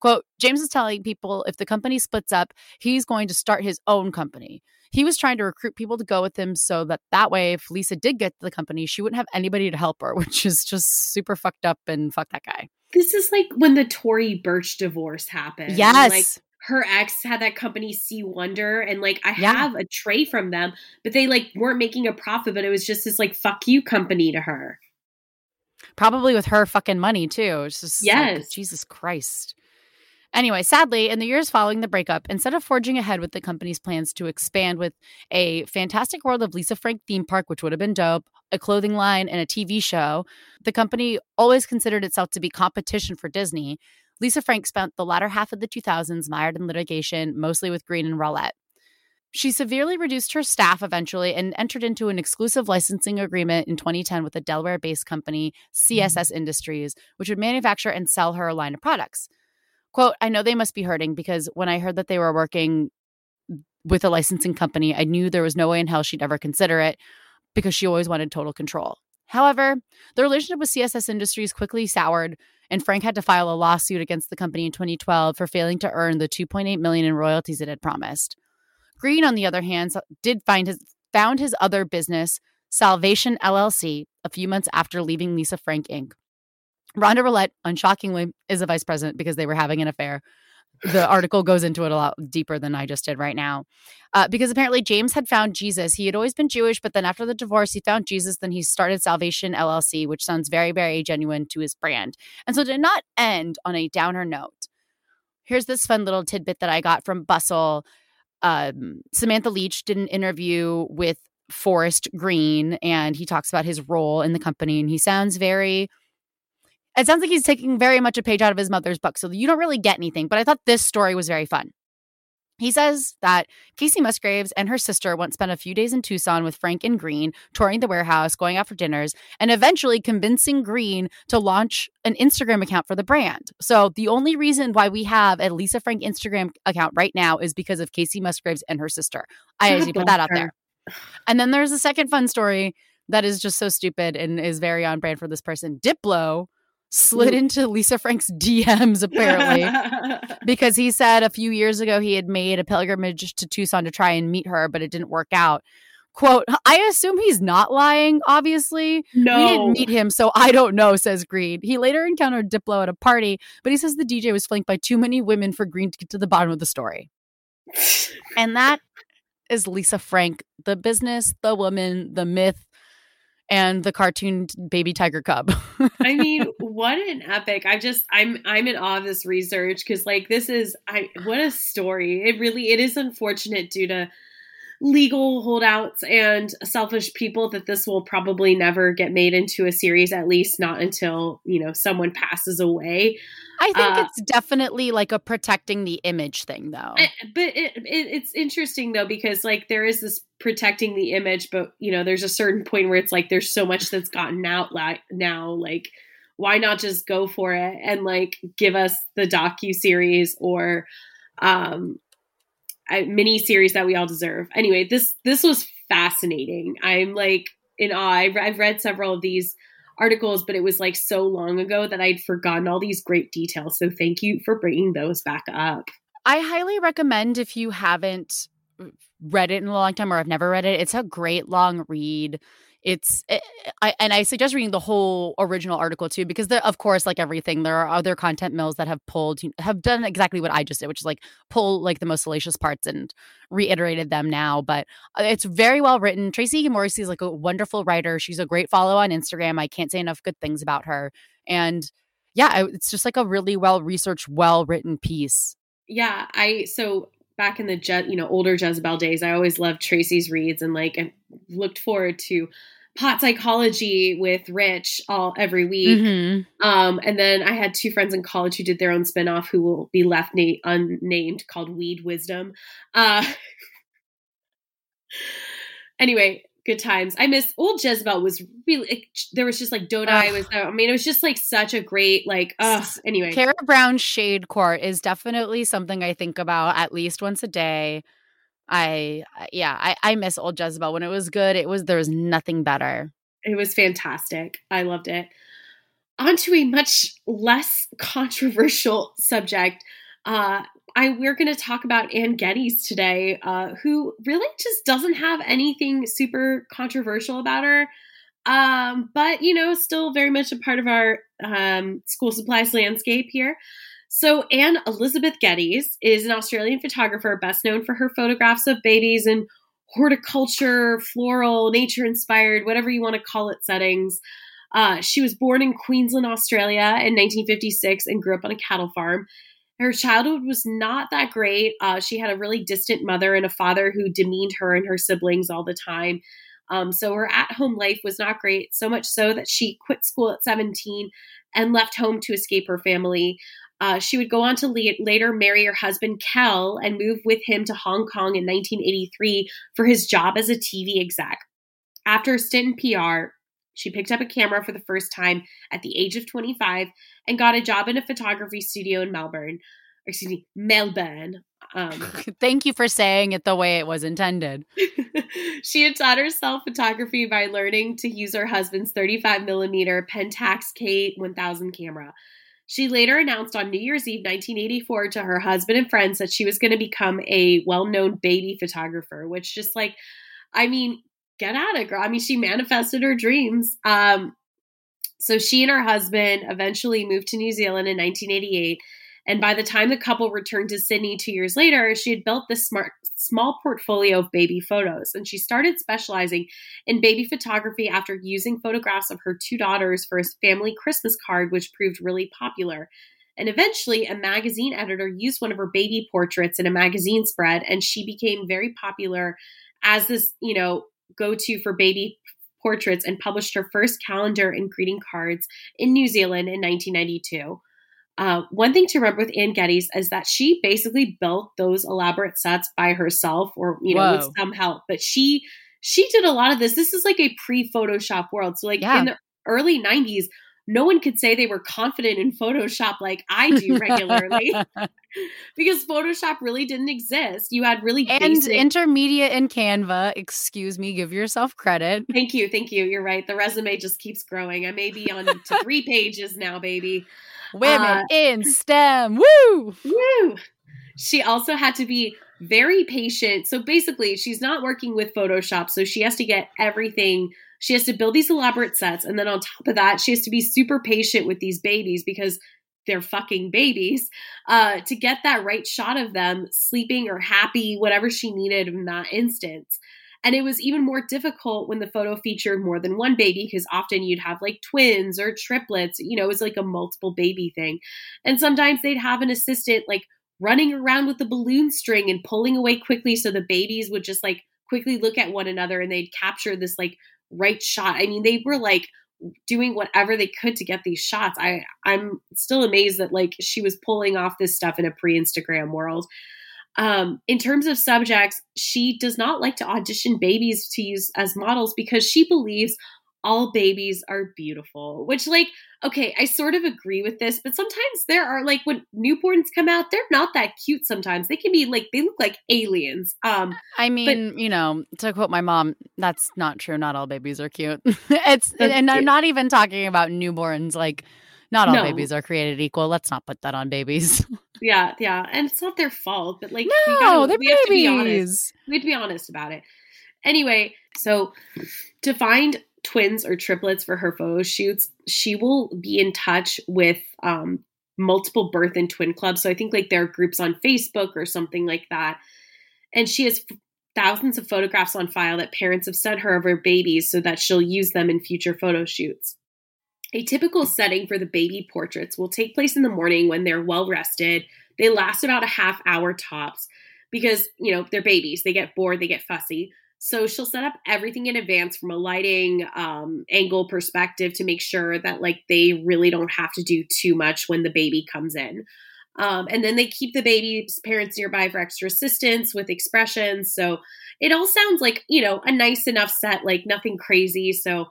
Quote, James is telling people if the company splits up, he's going to start his own company. He was trying to recruit people to go with him so that that way, if Lisa did get to the company, she wouldn't have anybody to help her, which is just super fucked up and fuck that guy. This is like when the Tory Burch divorce happened. Yes. Like her ex had that company C Wonder and like I yeah. have a tray from them, but they like weren't making a profit, but it was just this like fuck you company to her. Probably with her fucking money too. It's just yes. Like, Jesus Christ. Anyway, sadly, in the years following the breakup, instead of forging ahead with the company's plans to expand with a fantastic world of Lisa Frank theme park, which would have been dope, a clothing line, and a TV show, the company always considered itself to be competition for Disney. Lisa Frank spent the latter half of the 2000s mired in litigation, mostly with Green and Rollette. She severely reduced her staff eventually and entered into an exclusive licensing agreement in 2010 with a Delaware based company, CSS mm-hmm. Industries, which would manufacture and sell her a line of products. Quote, I know they must be hurting because when I heard that they were working with a licensing company, I knew there was no way in hell she'd ever consider it because she always wanted total control. However, the relationship with CSS Industries quickly soured, and Frank had to file a lawsuit against the company in 2012 for failing to earn the 2.8 million in royalties it had promised. Green, on the other hand, did find his found his other business, Salvation LLC, a few months after leaving Lisa Frank Inc. Rhonda Rollette, unshockingly, is a vice president because they were having an affair. The article goes into it a lot deeper than I just did right now. Uh, because apparently James had found Jesus. He had always been Jewish, but then after the divorce, he found Jesus. Then he started Salvation LLC, which sounds very, very genuine to his brand. And so, did not end on a downer note, here's this fun little tidbit that I got from Bustle. Um, Samantha Leach did an interview with Forrest Green, and he talks about his role in the company, and he sounds very it sounds like he's taking very much a page out of his mother's book. So you don't really get anything, but I thought this story was very fun. He says that Kacey Musgraves and her sister once spent a few days in Tucson with Frank and Green, touring the warehouse, going out for dinners, and eventually convincing Green to launch an Instagram account for the brand. So the only reason why we have a Lisa Frank Instagram account right now is because of Kacey Musgraves and her sister. I usually put that out there. And then there's a second fun story that is just so stupid and is very on brand for this person. Diplo slid into Lisa Frank's DMs apparently because he said a few years ago he had made a pilgrimage to Tucson to try and meet her, but it didn't work out. Quote, I assume he's not lying, obviously. No. We didn't meet him, so I don't know, says Green. He later encountered Diplo at a party, but he says the DJ was flanked by too many women for Green to get to the bottom of the story. and that is Lisa Frank, the business, the woman, the myth, and the cartoon baby tiger cub. I mean, what an epic. I just I'm I'm in awe of this research cuz like this is I what a story. It really it is unfortunate due to legal holdouts and selfish people that this will probably never get made into a series, at least not until, you know, someone passes away. I think uh, it's definitely like a protecting the image thing, though. I, but it, it, it's interesting though because like there is this protecting the image, but you know, there's a certain point where it's like there's so much that's gotten out like now, like why not just go for it and like give us the docu series or um a mini series that we all deserve. Anyway, this this was fascinating. I'm like in awe. I've, I've read several of these articles, but it was like so long ago that I'd forgotten all these great details. So thank you for bringing those back up. I highly recommend if you haven't read it in a long time or I've never read it, it's a great long read it's it, eh, I, and I suggest reading the whole original article too because there, of course like everything there are other content mills that have pulled have done exactly what I just did which is like pull like the most salacious parts and reiterated them now but uh, it's very well written. Tracie Morrissey is like a wonderful writer. She's a great follow on Instagram. I can't say enough good things about her. And yeah it's just like a really well researched well written piece. Yeah I so back in the Je- you know older Jezebel days, I always loved Tracie's reads and like and looked forward to pot psychology with Rich all every week. Mm-hmm. Um, and then I had two friends in college who did their own spinoff who will be left na- unnamed called Weed Wisdom. Uh, anyway, good times. I miss old Jezebel was really there was just like Dodai was I mean it was just like such a great like uh anyway. Kara Brown Shade Court is definitely something I think about at least once a day. I yeah, I, I miss old Jezebel. When it was good, it was there was nothing better. It was fantastic. I loved it. On to a much less controversial subject. Uh, I we're going to talk about Anne Geddes today, uh, who really just doesn't have anything super controversial about her, um, but you know, still very much a part of our um, school supplies landscape here. So Anne Elizabeth Geddes is an Australian photographer, best known for her photographs of babies in horticulture, floral, nature-inspired, whatever you want to call it, settings. Uh, she was born in Queensland, Australia in 1956 and grew up on a cattle farm her childhood was not that great. Uh, she had a really distant mother and a father who demeaned her and her siblings all the time. Um, so her at home life was not great, so much so that she quit school at 17 and left home to escape her family. Uh, she would go on to le- later marry her husband, Kel, and move with him to Hong Kong in 1983 for his job as a TV exec. After a stint in PR, she picked up a camera for the first time at the age of 25 and got a job in a photography studio in Melbourne. Excuse me, Melbourne. Um, Thank you for saying it the way it was intended. she had taught herself photography by learning to use her husband's 35 millimeter Pentax K1000 camera. She later announced on New Year's Eve 1984 to her husband and friends that she was going to become a well known baby photographer, which just like, I mean, get at it, girl. I mean, she manifested her dreams. Um, so she and her husband eventually moved to New Zealand in 1988. And by the time the couple returned to Sydney two years later, she had built this smart, small portfolio of baby photos. And she started specializing in baby photography after using photographs of her two daughters for a family Christmas card, which proved really popular. And eventually, a magazine editor used one of her baby portraits in a magazine spread, and she became very popular as this, you know, go to for baby portraits and published her first calendar and greeting cards in New Zealand in 1992. Uh, one thing to remember with Anne Geddes is that she basically built those elaborate sets by herself, or you know, Whoa. with some help. But she she did a lot of this. This is like a pre-Photoshop world. So like yeah. in the early 90s, no one could say they were confident in Photoshop like I do regularly. because Photoshop really didn't exist. You had really and basic- intermediate in Canva. Excuse me, give yourself credit. Thank you, thank you. You're right. The resume just keeps growing. I may be on to three pages now, baby. Women uh, in STEM. Woo! Woo! She also had to be very patient. So basically, she's not working with Photoshop, so she has to get everything she has to build these elaborate sets. And then on top of that, she has to be super patient with these babies because they're fucking babies uh, to get that right shot of them sleeping or happy, whatever she needed in that instance. And it was even more difficult when the photo featured more than one baby because often you'd have like twins or triplets. You know, it was like a multiple baby thing. And sometimes they'd have an assistant like running around with the balloon string and pulling away quickly so the babies would just like quickly look at one another and they'd capture this like right shot. I mean, they were like doing whatever they could to get these shots. I I'm still amazed that like she was pulling off this stuff in a pre-Instagram world. Um, in terms of subjects, she does not like to audition babies to use as models because she believes all babies are beautiful, which, like, okay, I sort of agree with this, but sometimes there are, like, when newborns come out, they're not that cute sometimes. They can be, like, they look like aliens. Um, I mean, but, you know, to quote my mom, that's not true. Not all babies are cute. it's, and I'm not even talking about newborns, like, not all no. babies are created equal. Let's not put that on babies. yeah, yeah. And it's not their fault, but like no, we gotta, they're we babies. Have to be honest. We have to be honest about it. Anyway, so to find twins or triplets for her photo shoots, she will be in touch with um, multiple birth and twin clubs. So I think like there are groups on Facebook or something like that. And she has f- thousands of photographs on file that parents have sent her of her babies so that she'll use them in future photo shoots. A typical setting for the baby portraits will take place in the morning when they're well rested. They last about a half hour tops because, you know, they're babies. They get bored, they get fussy. So she'll set up everything in advance from a lighting um, angle perspective to make sure that like they really don't have to do too much when the baby comes in. Um, and then they keep the baby's parents nearby for extra assistance with expressions. So it all sounds like, you know, a nice enough set, like nothing crazy. So,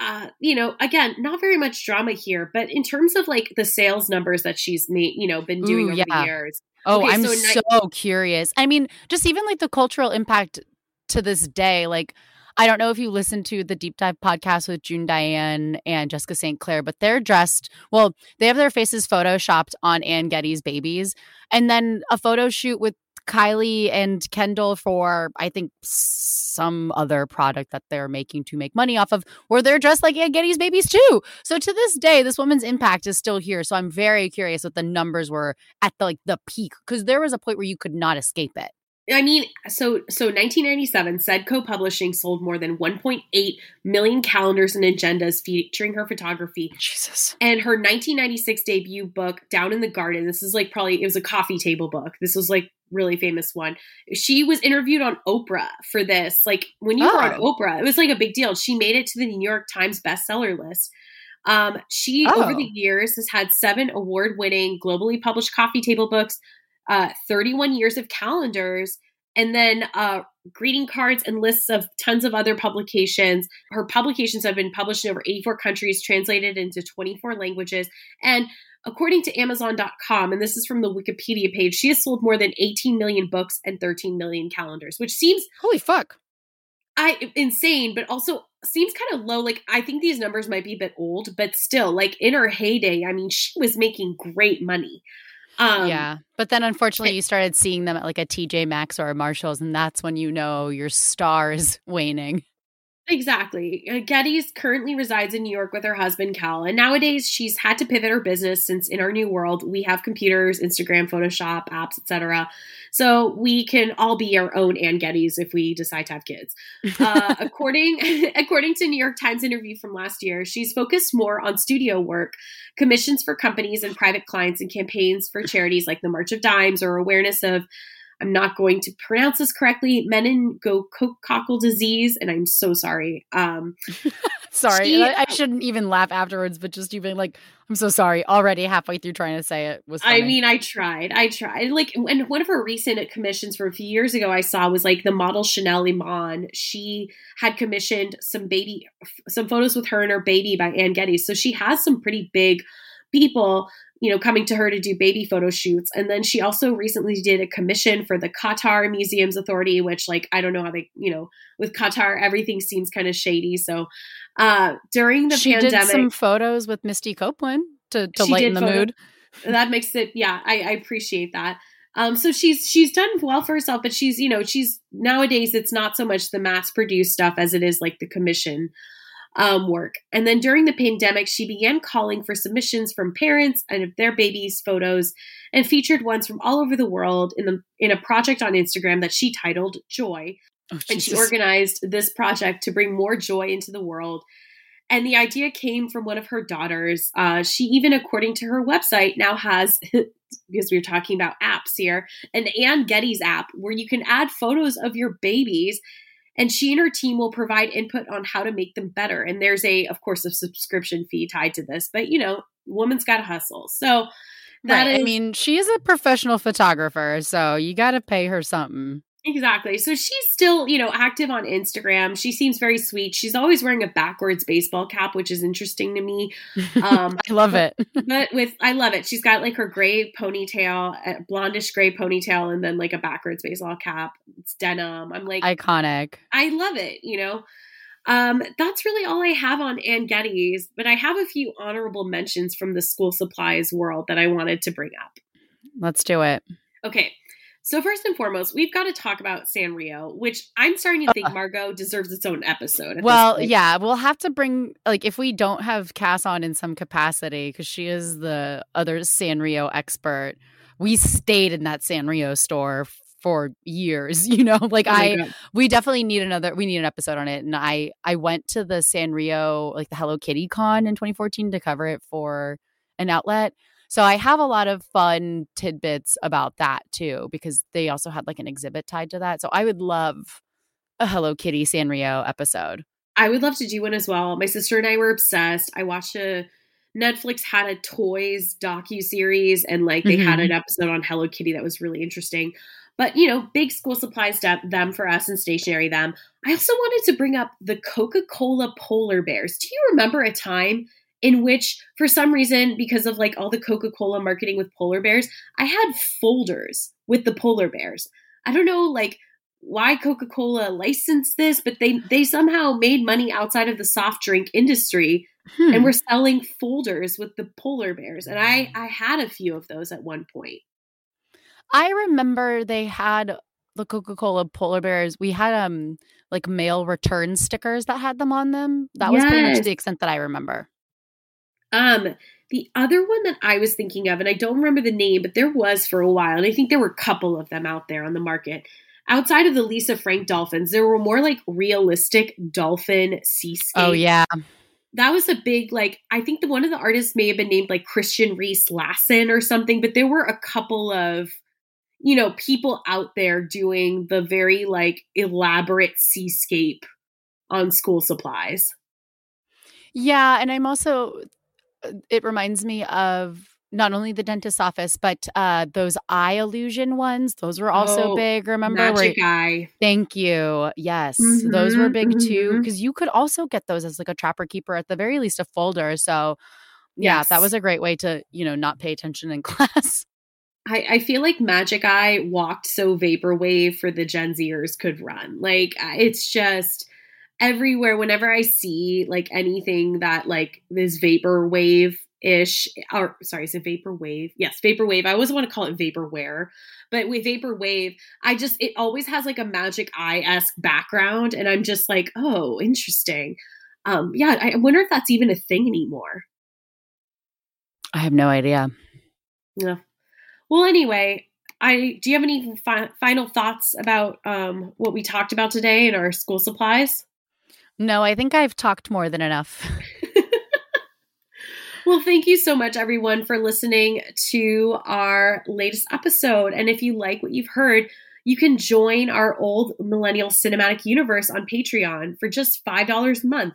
uh, you know, again, not very much drama here, but in terms of like the sales numbers that she's made, you know, been doing Ooh, over yeah. the years. Oh, okay, I'm so, so curious. I mean, just even like the cultural impact to this day, like I don't know if you listened to the deep dive podcast with June Diane and Jessica St. Clair, but they're dressed well, they have their faces photoshopped on Anne Geddes babies. And then a photo shoot with Kylie and Kendall for I think some other product that they're making to make money off of, where they're dressed like Anne Geddes babies too. So to this day, this woman's impact is still here. So I'm very curious what the numbers were at the like the peak because there was a point where you could not escape it. I mean, so so 1997, Cedco Publishing sold more than 1.8 million calendars and agendas featuring her photography. Jesus. And her 1996 debut book, Down in the Garden. This is like probably it was a coffee table book. This was like really famous one. She was interviewed on Oprah for this. Like when you oh. were on oh. Oprah, it was like a big deal. She made it to the New York Times bestseller list. Um, she oh. over the years has had seven award-winning, globally published coffee table books uh, 31 years of calendars, and then uh, greeting cards and lists of tons of other publications. Her publications have been published in over 84 countries, translated into 24 languages. And according to Amazon.com, and this is from the Wikipedia page, she has sold more than 18 million books and 13 million calendars, which seems holy fuck. I insane, but also seems kind of low. Like I think these numbers might be a bit old, but still, like in her heyday, I mean, she was making great money. Um, yeah. But then unfortunately, it, you started seeing them at like a TJ Maxx or a Marshalls, and that's when you know your star is waning. Exactly. Uh, Geddes currently resides in New York with her husband, Cal. And nowadays, she's had to pivot her business since in our new world, we have computers, Instagram, Photoshop, apps, etc. So we can all be our own Anne Geddes if we decide to have kids. Uh, according, according to New York Times interview from last year, she's focused more on studio work, commissions for companies and private clients, and campaigns for charities like the March of Dimes or awareness of I'm not going to pronounce this correctly, meningococcal disease, and I'm so sorry. Um, sorry, she, I, shouldn't even laugh afterwards, but just even like, I'm so sorry. Already halfway through trying to say it was. Funny. I mean, I tried. I tried. Like, and one of her recent commissions from a few years ago, I saw was like the model Chanel Iman. She had commissioned some baby, some photos with her and her baby by Anne Geddes. So she has some pretty big people you know, coming to her to do baby photo shoots. And then she also recently did a commission for the Qatar Museums Authority, which, like, I don't know how they, you know, with Qatar, everything seems kind of shady. So uh, during the she pandemic, did some photos with Misty Copeland to, to lighten the photo- mood. That makes it, yeah, I, I appreciate that. Um, so she's she's done well for herself, but she's you know she's nowadays it's not so much the mass produced stuff as it is like the commission um, work. And then during the pandemic, she began calling for submissions from parents and of their babies' photos, and featured ones from all over the world in the in a project on Instagram that she titled Joy. Oh, and she organized this project to bring more joy into the world. And the idea came from one of her daughters. Uh, she even, according to her website, now has because we were talking about apps here, an Anne Geddes app where you can add photos of your babies and she and her team will provide input on how to make them better. And there's a, of course, a subscription fee tied to this, but you know, woman's got to hustle. So that right. is, I mean, she is a professional photographer, so you got to pay her something. Exactly. So she's still, you know, active on Instagram. She seems very sweet. She's always wearing a backwards baseball cap, which is interesting to me. Um, I love but, it. but with, I love it. She's got like her gray ponytail, a blondish gray ponytail, and then like a backwards baseball cap. It's denim. I'm like iconic. I love it. You know. Um, that's really all I have on Anne Geddes, but I have a few honorable mentions from the school supplies world that I wanted to bring up. Let's do it. Okay. So first and foremost, we've got to talk about Sanrio, which I'm starting to think uh-huh. Margot deserves its own episode. Well, yeah, we'll have to bring like if we don't have Cass on in some capacity because she is the other Sanrio expert. We stayed in that Sanrio store for years, you know. Like oh I, God. we definitely need another. We need an episode on it. And I, I went to the Sanrio, like the Hello Kitty Con in 2014 to cover it for an outlet so I have a lot of fun tidbits about that too, because they also had like an exhibit tied to that. So I would love a Hello Kitty Sanrio episode. I would love to do one as well. My sister and I were obsessed. I watched a Netflix had a toys docu series, and like they mm-hmm. had an episode on Hello Kitty that was really interesting. But you know, big school supplies them for us and stationery them. I also wanted to bring up the Coca Cola polar bears. Do you remember a time in which for some reason because of like all the coca-cola marketing with polar bears i had folders with the polar bears. I don't know like why coca-cola licensed this but they they somehow made money outside of the soft drink industry hmm. and were selling folders with the polar bears and i i had a few of those at one point. I remember they had the coca-cola polar bears. We had um like mail return stickers that had them on them. That yes. was pretty much the extent that i remember um, the other one that I was thinking of, and I don't remember the name, but there was for a while, and I think there were a couple of them out there on the market. Outside of the Lisa Frank dolphins, there were more like realistic dolphin seascapes. Oh yeah. That was a big like I think the one of the artists may have been named like Christian Riese Lassen or something, but there were a couple of you know, people out there doing the very like elaborate seascape on school supplies. Yeah, and I'm also it reminds me of not only the dentist's office, but uh, those eye illusion ones. Those were also oh, big. Remember? Magic Where, eye. Thank you. Yes, mm-hmm, those were big mm-hmm. too. Because you could also get those as like a trapper keeper, at the very least, a folder. So, yeah, yes. that was a great way to you know not pay attention in class. I, I feel like Magic Eye walked so vaporwave for the Gen Zers could run. Like it's just everywhere whenever I see like anything that like this vapor wave ish or sorry, is it vapor wave? Yes, vapor wave. I always want to call it vaporware, but with vapor wave, I just it always has like a magic eye esque background, and I'm just like, oh, interesting. Um, yeah, I wonder if that's even a thing anymore. I have no idea. Yeah. Well, anyway, I do you have any fi- final thoughts about um, what we talked about today in our school supplies? No, I think I've talked more than enough. well, thank you so much, everyone, for listening to our latest episode. And if you like what you've heard, you can join our old millennial cinematic universe on Patreon for just $5 a month.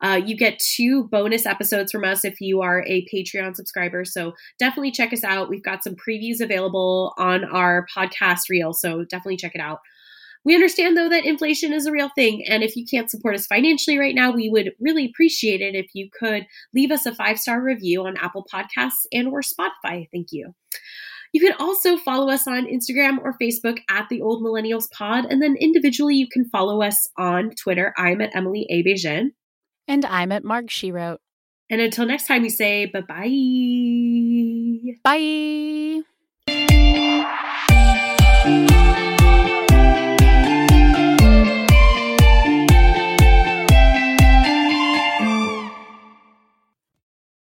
Uh, you get two bonus episodes from us if you are a Patreon subscriber. So definitely check us out. We've got some previews available on our podcast reel. So definitely check it out. We understand though that inflation is a real thing. And if you can't support us financially right now, we would really appreciate it if you could leave us a five star review on Apple Podcasts and or Spotify. Thank you. You can also follow us on Instagram or Facebook at the Old Millennials Pod. And then individually, you can follow us on Twitter. I'm at Emily A. Beijing. And I'm at Marg She Wrote. And until next time, we say bye bye. Bye.